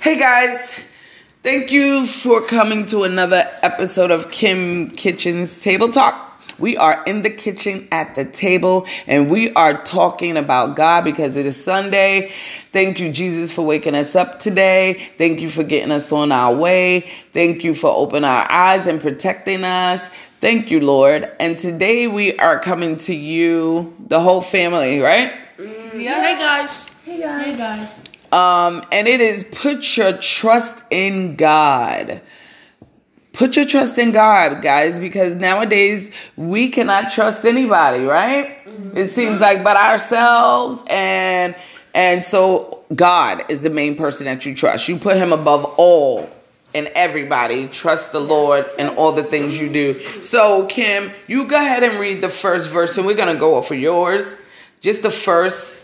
Hey guys, thank you for coming to another episode of Kim's Kitchen Table Talk. We are in the kitchen at the table and we are talking about God because it is Sunday. Thank you, Jesus, for waking us up today. Thank you for getting us on our way. Thank you for opening our eyes and protecting us. Thank you, Lord. And today we are coming to you, the whole family, right? Mm, yeah. Hey guys. Hey guys. Hey guys. Um, and it is put your trust in God. Put your trust in God, guys, because nowadays we cannot trust anybody, right? Mm-hmm. It seems like but ourselves and and so God is the main person that you trust. You put him above all and everybody. Trust the Lord and all the things you do. So, Kim, you go ahead and read the first verse and we're going to go for yours. Just the first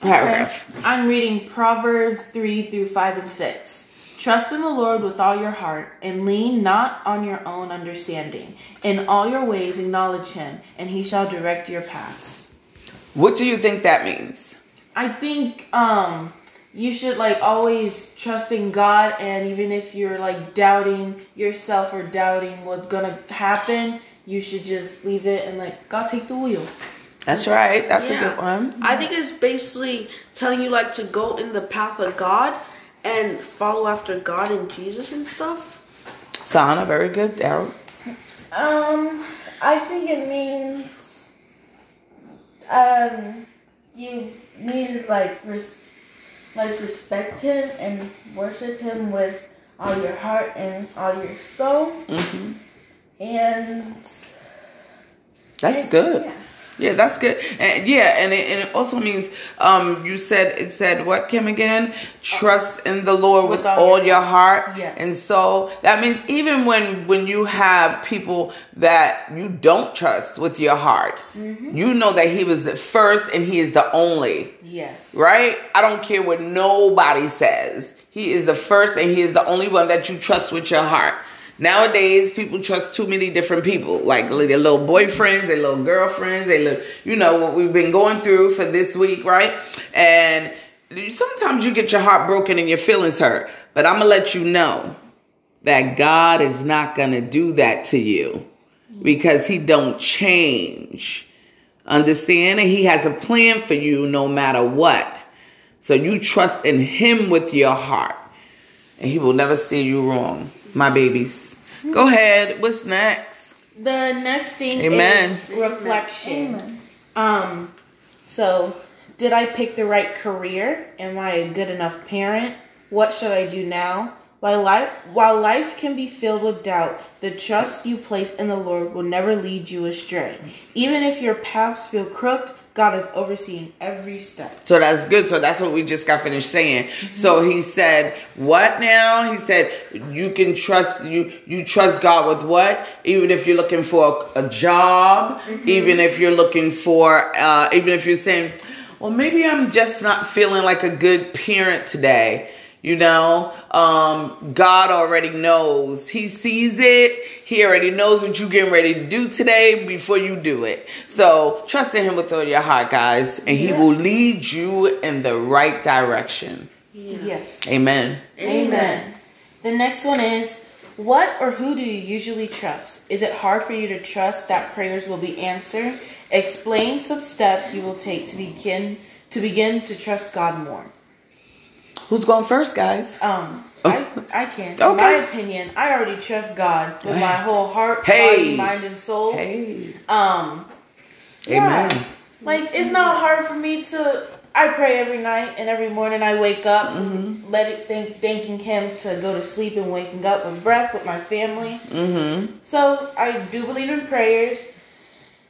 paragraph. Okay. I'm reading Proverbs 3 through 5 and 6. Trust in the Lord with all your heart and lean not on your own understanding. In all your ways acknowledge him, and he shall direct your paths. What do you think that means? I think um you should like always trust in God and even if you're like doubting yourself or doubting what's going to happen, you should just leave it and like God take the wheel. That's right. That's yeah. a good one. I think it's basically telling you like to go in the path of God and follow after God and Jesus and stuff. Sana, very good. Daryl. Um, I think it means um you need to like res- like respect him and worship him with all your heart and all your soul. Mm-hmm. And that's and, good. Yeah. Yeah, that's good. And yeah, and it, and it also means um you said it said what Kim again? Trust in the Lord with, with all, all your heart. Yes. And so that means even when when you have people that you don't trust with your heart, mm-hmm. you know that he was the first and he is the only. Yes. Right? I don't care what nobody says. He is the first and he is the only one that you trust with your heart. Nowadays, people trust too many different people, like their little boyfriends, their little girlfriends, they look, you know, what we've been going through for this week, right? And sometimes you get your heart broken and your feelings hurt, but I'm gonna let you know that God is not gonna do that to you because He don't change. Understand? And He has a plan for you no matter what. So you trust in Him with your heart, and He will never steer you wrong, my babies. Go ahead. What's next? The next thing Amen. is reflection. Amen. Um, so did I pick the right career? Am I a good enough parent? What should I do now? While life, while life can be filled with doubt, the trust you place in the Lord will never lead you astray. Even if your paths feel crooked, God is overseeing every step. So that's good. So that's what we just got finished saying. Mm-hmm. So he said, "What now?" He said, "You can trust you. You trust God with what? Even if you're looking for a, a job, mm-hmm. even if you're looking for, uh, even if you're saying, well, maybe I'm just not feeling like a good parent today." You know, um, God already knows. He sees it. He already knows what you're getting ready to do today before you do it. So trust in Him with all your heart, guys, and He will lead you in the right direction. Yes. Amen. Amen. The next one is what or who do you usually trust? Is it hard for you to trust that prayers will be answered? Explain some steps you will take to begin to begin to trust God more. Who's going first, guys? Um, I, I can't. Okay. In my opinion, I already trust God with my whole heart, hey. body, mind, and soul. Hey. Um. Amen. Yeah. Like it's not hard for me to. I pray every night and every morning. I wake up, mm-hmm. let it think, thanking Him to go to sleep and waking up with breath with my family. Mm-hmm. So I do believe in prayers.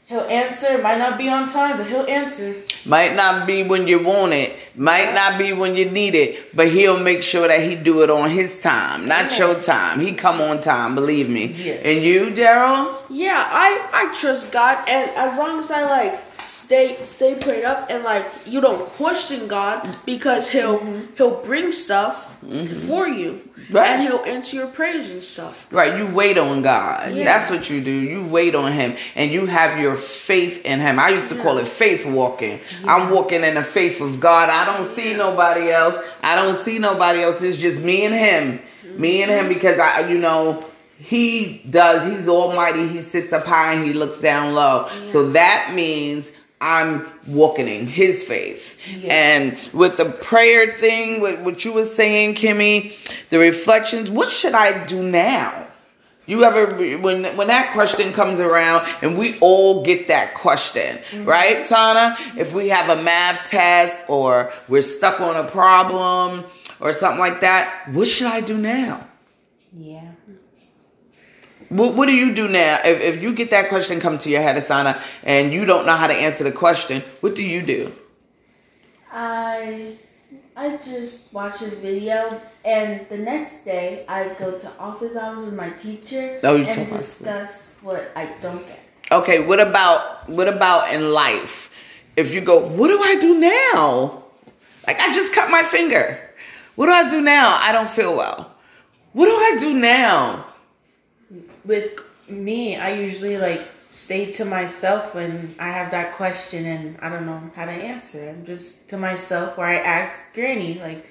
He'll answer. Might not be on time, but he'll answer. Might not be when you want it. Might not be when you need it. But he'll make sure that he do it on his time, not Amen. your time. He come on time. Believe me. Yes. And you, Daryl? Yeah, I I trust God, and as long as I like stay stay prayed up and like you don't question God because he'll mm-hmm. he'll bring stuff mm-hmm. for you Right. and he'll answer your prayers and stuff. Right, you wait on God. That's what you do. You wait on Him and you have your faith in Him. I used to call it faith walking. I'm walking in the faith of God. I don't see nobody else. I don't see nobody else. It's just me and Him. Me and Him mm-hmm. because I, you know, He does. He's Almighty. He sits up high and He looks down low. So that means I'm walking in His faith. And with the prayer thing, with what you were saying, Kimmy, the reflections, what should I do now? You ever when when that question comes around and we all get that question, mm-hmm. right, Sana? If we have a math test or we're stuck on a problem or something like that, what should I do now? Yeah. What, what do you do now? If, if you get that question come to your head, Asana, and you don't know how to answer the question, what do you do? I I just watch a video, and the next day I go to office hours with my teacher Oh, and discuss what I don't get. Okay, what about what about in life? If you go, what do I do now? Like I just cut my finger. What do I do now? I don't feel well. What do I do now? With me, I usually like stay to myself when I have that question and I don't know how to answer. I'm just to myself where I ask Granny like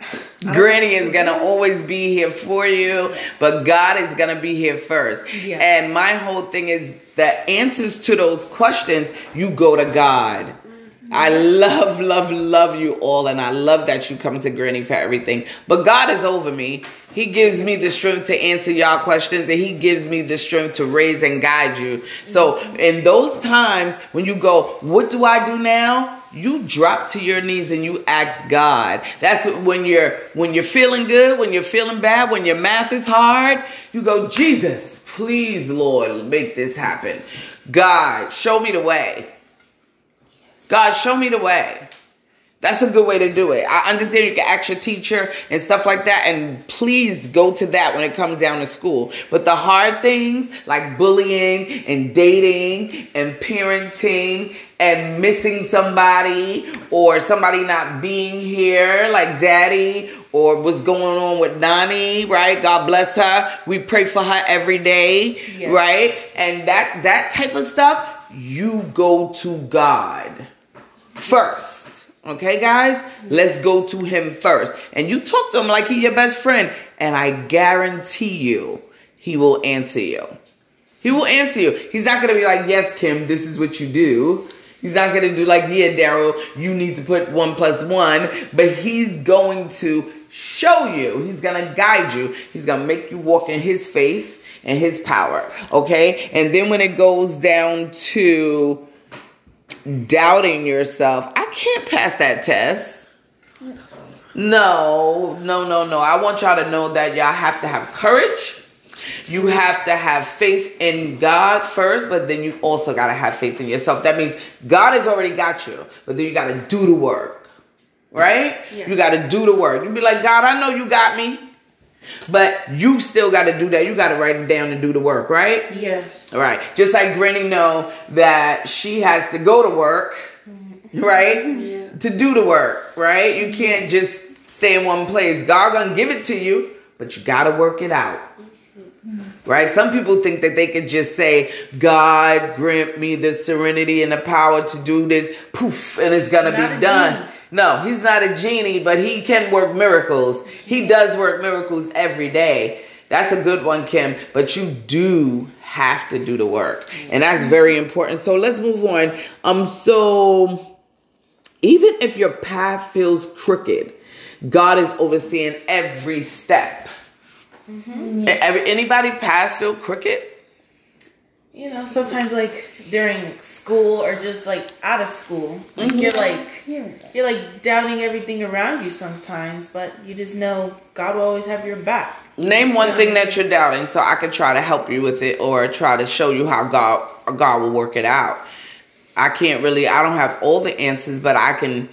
Granny is gonna always be here for you, but God is gonna be here first. Yeah. And my whole thing is the answers to those questions, you go to God. I love, love, love you all, and I love that you come to Granny for everything. But God is over me. He gives me the strength to answer y'all questions, and He gives me the strength to raise and guide you. So, in those times when you go, What do I do now? You drop to your knees and you ask God. That's when you're when you're feeling good, when you're feeling bad, when your math is hard. You go, Jesus, please, Lord, make this happen. God, show me the way. God, show me the way. That's a good way to do it. I understand you can ask your teacher and stuff like that, and please go to that when it comes down to school. But the hard things like bullying and dating and parenting and missing somebody or somebody not being here, like daddy, or what's going on with Nani, right? God bless her. We pray for her every day, Yeah. right? And that that type of stuff, you go to God first. Okay, guys? Let's go to him first. And you talk to him like he your best friend. And I guarantee you, he will answer you. He will answer you. He's not gonna be like, yes, Kim, this is what you do. He's not gonna do like, yeah, Daryl, you need to put one plus one. But he's going to show you. He's gonna guide you. He's gonna make you walk in his faith and his power. Okay? And then when it goes down to doubting yourself, I can't pass that test. No, no, no, no. I want y'all to know that y'all have to have courage. You have to have faith in God first, but then you also got to have faith in yourself. That means God has already got you, but then you got to do the work, right? Yeah. You got to do the work. You be like, God, I know you got me, but you still got to do that. You got to write it down and do the work, right? Yes. All right. Just like Granny know that she has to go to work, mm-hmm. right? Yeah. To do the work, right? You can't mm-hmm. just stay in one place. God gonna give it to you, but you gotta work it out. Mm-hmm. Right? Some people think that they could just say, God grant me the serenity and the power to do this, poof, and it's gonna be done. No, he's not a genie, but he can work miracles. He does work miracles every day. That's a good one, Kim. But you do have to do the work. And that's very important. So let's move on. Um, so even if your path feels crooked, God is overseeing every step. Every, anybody path feel crooked? You know, sometimes like during school or just like out of school, like you're mm-hmm. like Here you're like doubting everything around you sometimes, but you just know God will always have your back. Name one thing that you're doubting so I could try to help you with it or try to show you how God God will work it out. I can't really I don't have all the answers, but I can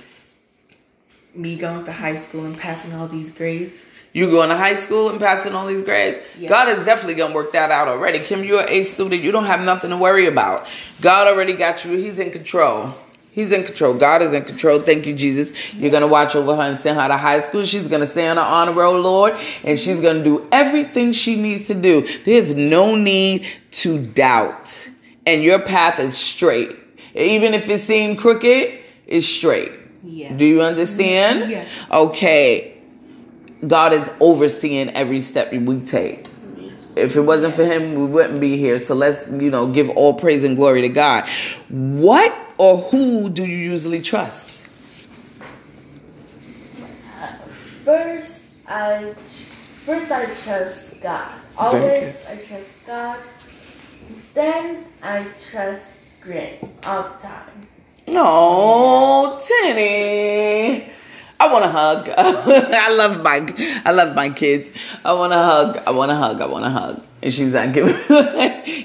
Me going to high school and passing all these grades. You going to high school and passing all these grades? Yes. God is definitely gonna work that out already. Kim, you're an A student. You don't have nothing to worry about. God already got you. He's in control. He's in control. God is in control. Thank you, Jesus. You're gonna watch over her and send her to high school. She's gonna stay on the honor roll, Lord, and she's gonna do everything she needs to do. There's no need to doubt, and your path is straight. Even if it seemed crooked, it's straight. Yeah. Do you understand? Yes. Okay. God is overseeing every step we take. If it wasn't for him, we wouldn't be here. So let's, you know, give all praise and glory to God. What or who do you usually trust? First, I first I trust God. Always, I trust God. Then I trust Granny all the time. No, Tinny. I want to hug. I love my I love my kids. I want to hug. I want to hug. I want to hug. And she's not giving.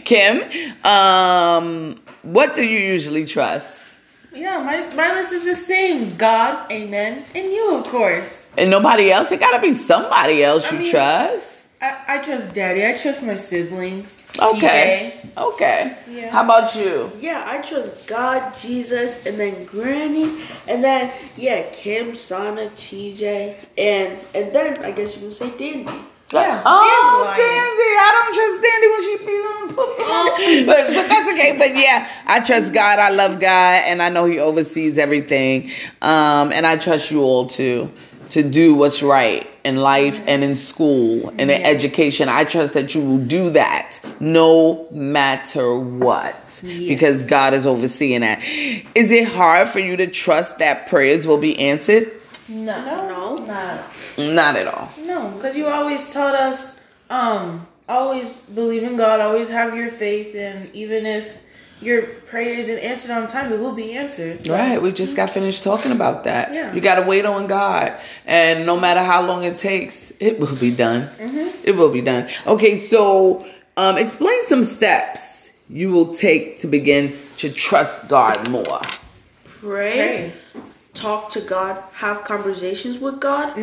Kim, um, what do you usually trust? Yeah, my, my list is the same. God, amen, and you, of course. And nobody else? It got to be somebody else I you mean- trust. I, I trust daddy. I trust my siblings. Okay. Okay. Yeah. How about you? Yeah, I trust God, Jesus, and then Granny, and then yeah, Kim, Sana, TJ, and and then I guess you can say Dandy. Yeah, Oh, Dandelion. Dandy. I don't trust Dandy when she pees on poops on. but, but that's okay. But yeah, I trust God. I love God. And I know He oversees everything. Um, and I trust you all too to do what's right in life and in school and in Yeah. education. I trust that you will do that no matter what Yeah. because God is overseeing that. Is it hard for you to trust that prayers will be answered? No, No. not at all. Not at all. No, because you always taught us, um, always believe in God, always have your faith, and even if your prayer isn't answered on time, it will be answered. So, Right, we just got finished talking about that. Yeah. You got to wait on God, and no matter how long it takes, it will be done. It will be done. Okay, so um, explain some steps you will take to begin to trust God more. Pray, Pray. talk to God, have conversations with God,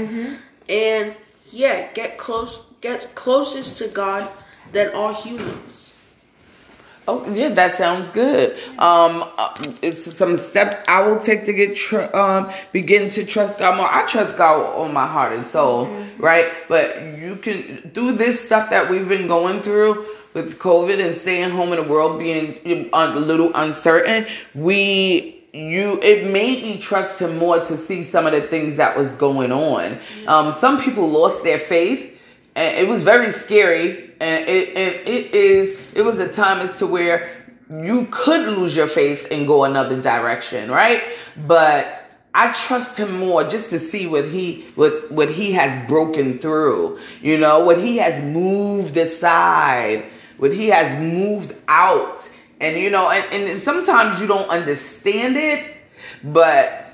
and yeah, get close, get closest to God than all humans. Oh yeah, that sounds good. Um, uh, it's some steps I will take to get tr- um begin to trust God more. I trust God on my heart and soul, right? But you can through this stuff that we've been going through with COVID and staying home in the world being a little uncertain. We you it made me trust him more to see some of the things that was going on. Um, some people lost their faith and it was very scary and it, it, it is it was a time as to where you could lose your faith and go another direction right but i trust him more just to see what he what what he has broken through you know what he has moved aside what he has moved out and you know and, and sometimes you don't understand it but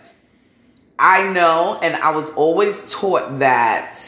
i know and i was always taught that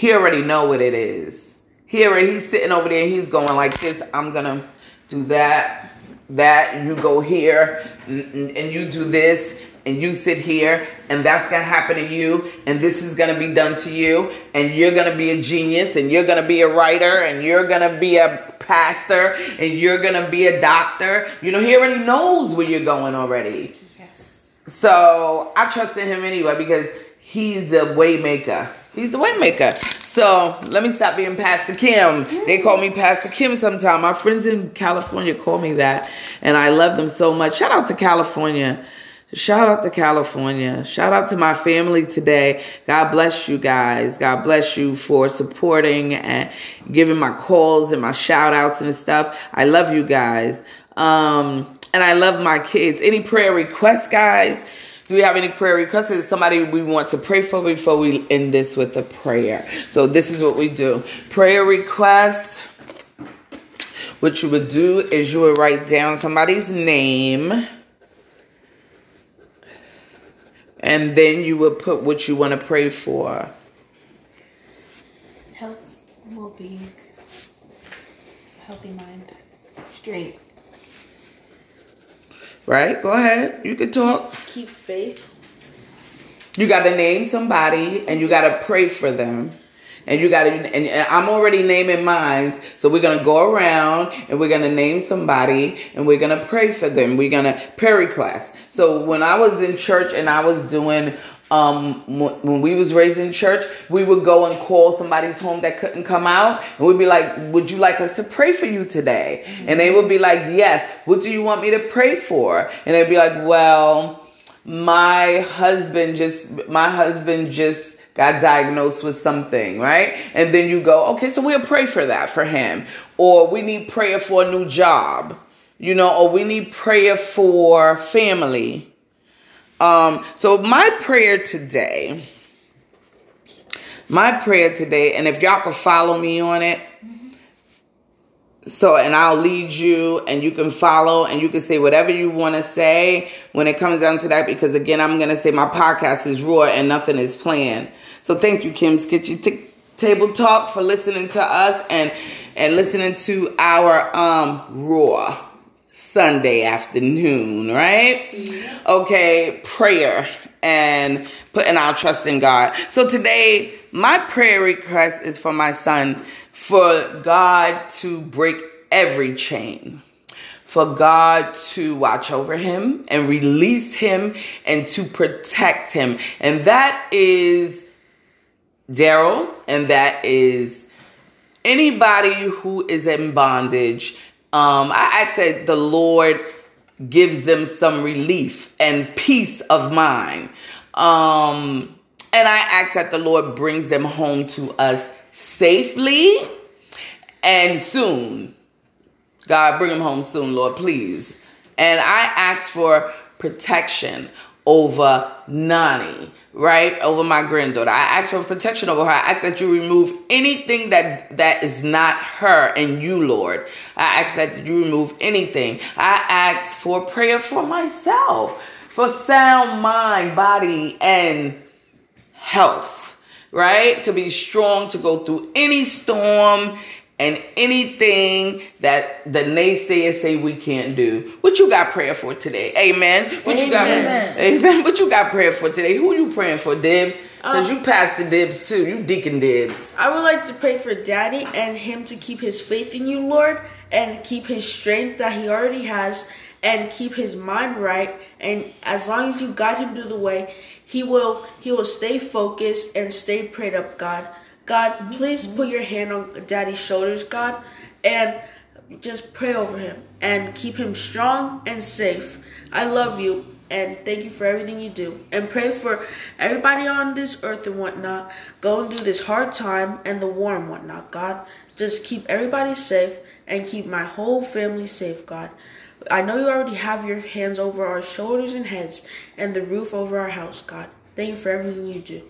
he already know what it is. He and he's sitting over there. And he's going like this. I'm gonna do that, that. You go here, and, and you do this, and you sit here, and that's gonna happen to you, and this is gonna be done to you, and you're gonna be a genius, and you're gonna be a writer, and you're gonna be a pastor, and you're gonna be a doctor. You know, he already knows where you're going already. Yes. So I trusted him anyway because he's the way maker. He's the way maker. So let me stop being Pastor Kim. They call me Pastor Kim sometime. My friends in California call me that. And I love them so much. Shout out to California. Shout out to California. Shout out to my family today. God bless you guys. God bless you for supporting and giving my calls and my shout outs and stuff. I love you guys. Um, and I love my kids. Any prayer requests, guys? Do we have any prayer requests? Is somebody we want to pray for before we end this with a prayer? So this is what we do. Prayer requests. What you would do is you would write down somebody's name. And then you would put what you want to pray for. Health, well being, healthy mind, strength. Right? Go ahead. You can talk. Keep faith. You got to name somebody and you got to pray for them. And you got to, and, and I'm already naming mine. So we're going to go around and we're going to name somebody and we're going to pray for them. We're going to prayer request. So when I was in church and I was doing um, when we was raised in church, we would go and call somebody's home that couldn't come out, and we'd be like, "Would you like us to pray for you today?" Mm-hmm. And they would be like, "Yes." What do you want me to pray for? And they'd be like, "Well, my husband just my husband just got diagnosed with something, right? And then you go, okay, so we'll pray for that for him. Or we need prayer for a new job, you know, or we need prayer for family. Um, so my prayer today, my prayer today, and if y'all can follow me on it, so and I'll lead you and you can follow and you can say whatever you want to say when it comes down to that because again I'm going to say my podcast is raw and nothing is planned. So thank you Kim Sketchy T- Table Talk for listening to us and and listening to our um raw Sunday afternoon, right? Mm-hmm. Okay, prayer and putting our trust in God. So today, my prayer request is for my son for God to break every chain. For God to watch over him and release him and to protect him. And that is Daryl, and that is anybody who is in bondage um, I ask that the Lord gives them some relief and peace of mind. Um, and I ask that the Lord brings them home to us safely and soon. God, bring them home soon, Lord, please. And I ask for protection over Nani, right? Over my granddaughter. I ask for protection over her. I ask that you remove anything that that is not her and you, Lord. I ask that you remove anything. I ask for prayer for myself, for sound mind, body, and health, right? To be strong to go through any storm and anything that the naysayers say we can't do. What you got prayer for today? Amen. What amen. you got? Amen. What you got prayer for today? Who you praying for, Dibs? Because um, you passed the Dibs too. You Deacon Dibs. I would like to pray for Daddy and him to keep his faith in you, Lord, and keep his strength that he already has, and keep his mind right. And as long as you guide him through the way, he will he will stay focused and stay prayed up, God. God, please put your hand on Daddy's shoulders, God, and just pray over him and keep him strong and safe. I love you and thank you for everything you do. And pray for everybody on this earth and whatnot going through this hard time and the war and whatnot, God. Just keep everybody safe and keep my whole family safe, God. I know you already have your hands over our shoulders and heads and the roof over our house, God. Thank you for everything you do.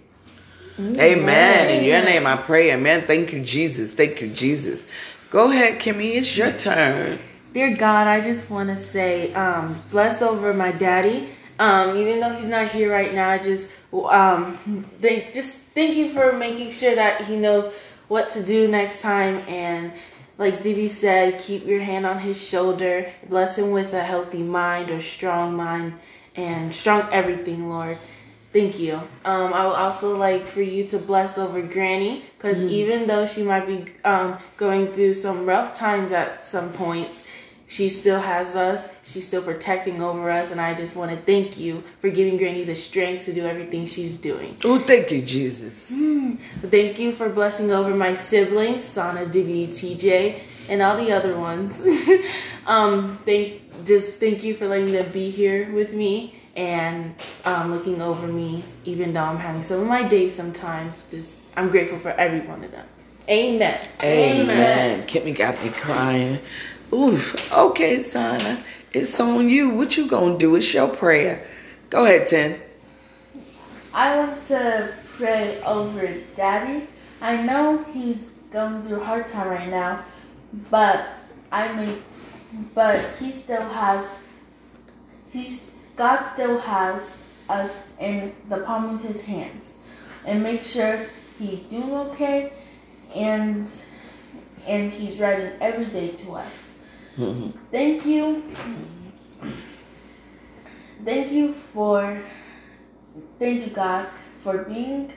Amen. In your name I pray. Amen. Thank you, Jesus. Thank you, Jesus. Go ahead, Kimmy. It's your turn. Dear God, I just want to say, um, bless over my daddy. Um, even though he's not here right now, I just um, they just thank you for making sure that he knows what to do next time. And like Divi said, keep your hand on his shoulder. Bless him with a healthy mind or strong mind and strong everything, Lord. Thank you. Um, I would also like for you to bless over Granny, because mm-hmm. even though she might be um, going through some rough times at some points, she still has us. She's still protecting over us, and I just want to thank you for giving Granny the strength to do everything she's doing. Oh, thank you, Jesus. Mm. Thank you for blessing over my siblings, Sana, Divy, TJ, and all the other ones. um, thank just thank you for letting them be here with me and um, looking over me, even though I'm having some of my days sometimes. Just I'm grateful for every one of them. Amen. Amen. Amen. Kimmy got me crying. Oof. Okay, Sana, it's on you. What you gonna do? It's your prayer. Go ahead, Ten. I want to pray over Daddy. I know he's going through a hard time right now, but I mean, but he still has. He's God still has us in the palm of his hands and make sure he's doing okay and and he's writing every day to us. Mm-hmm. Thank you. Thank you for thank you God for being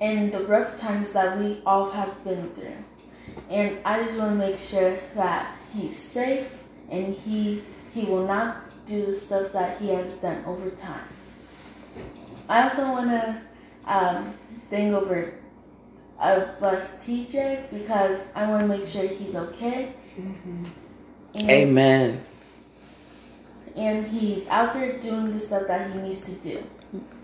in the rough times that we all have been through. And I just want to make sure that he's safe and he he will not do the stuff that he has done over time. I also want to um, thank over uh, bless TJ because I want to make sure he's okay. And, Amen. And he's out there doing the stuff that he needs to do.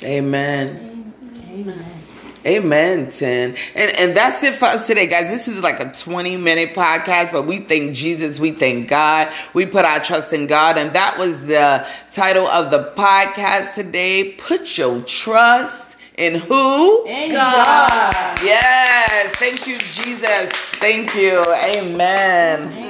Amen. Amen. Amen, Tin. And and that's it for us today, guys. This is like a 20 minute podcast, but we thank Jesus, we thank God, we put our trust in God, and that was the title of the podcast today. Put your trust in who? And God. Yes. Thank you, Jesus. Thank you. Amen.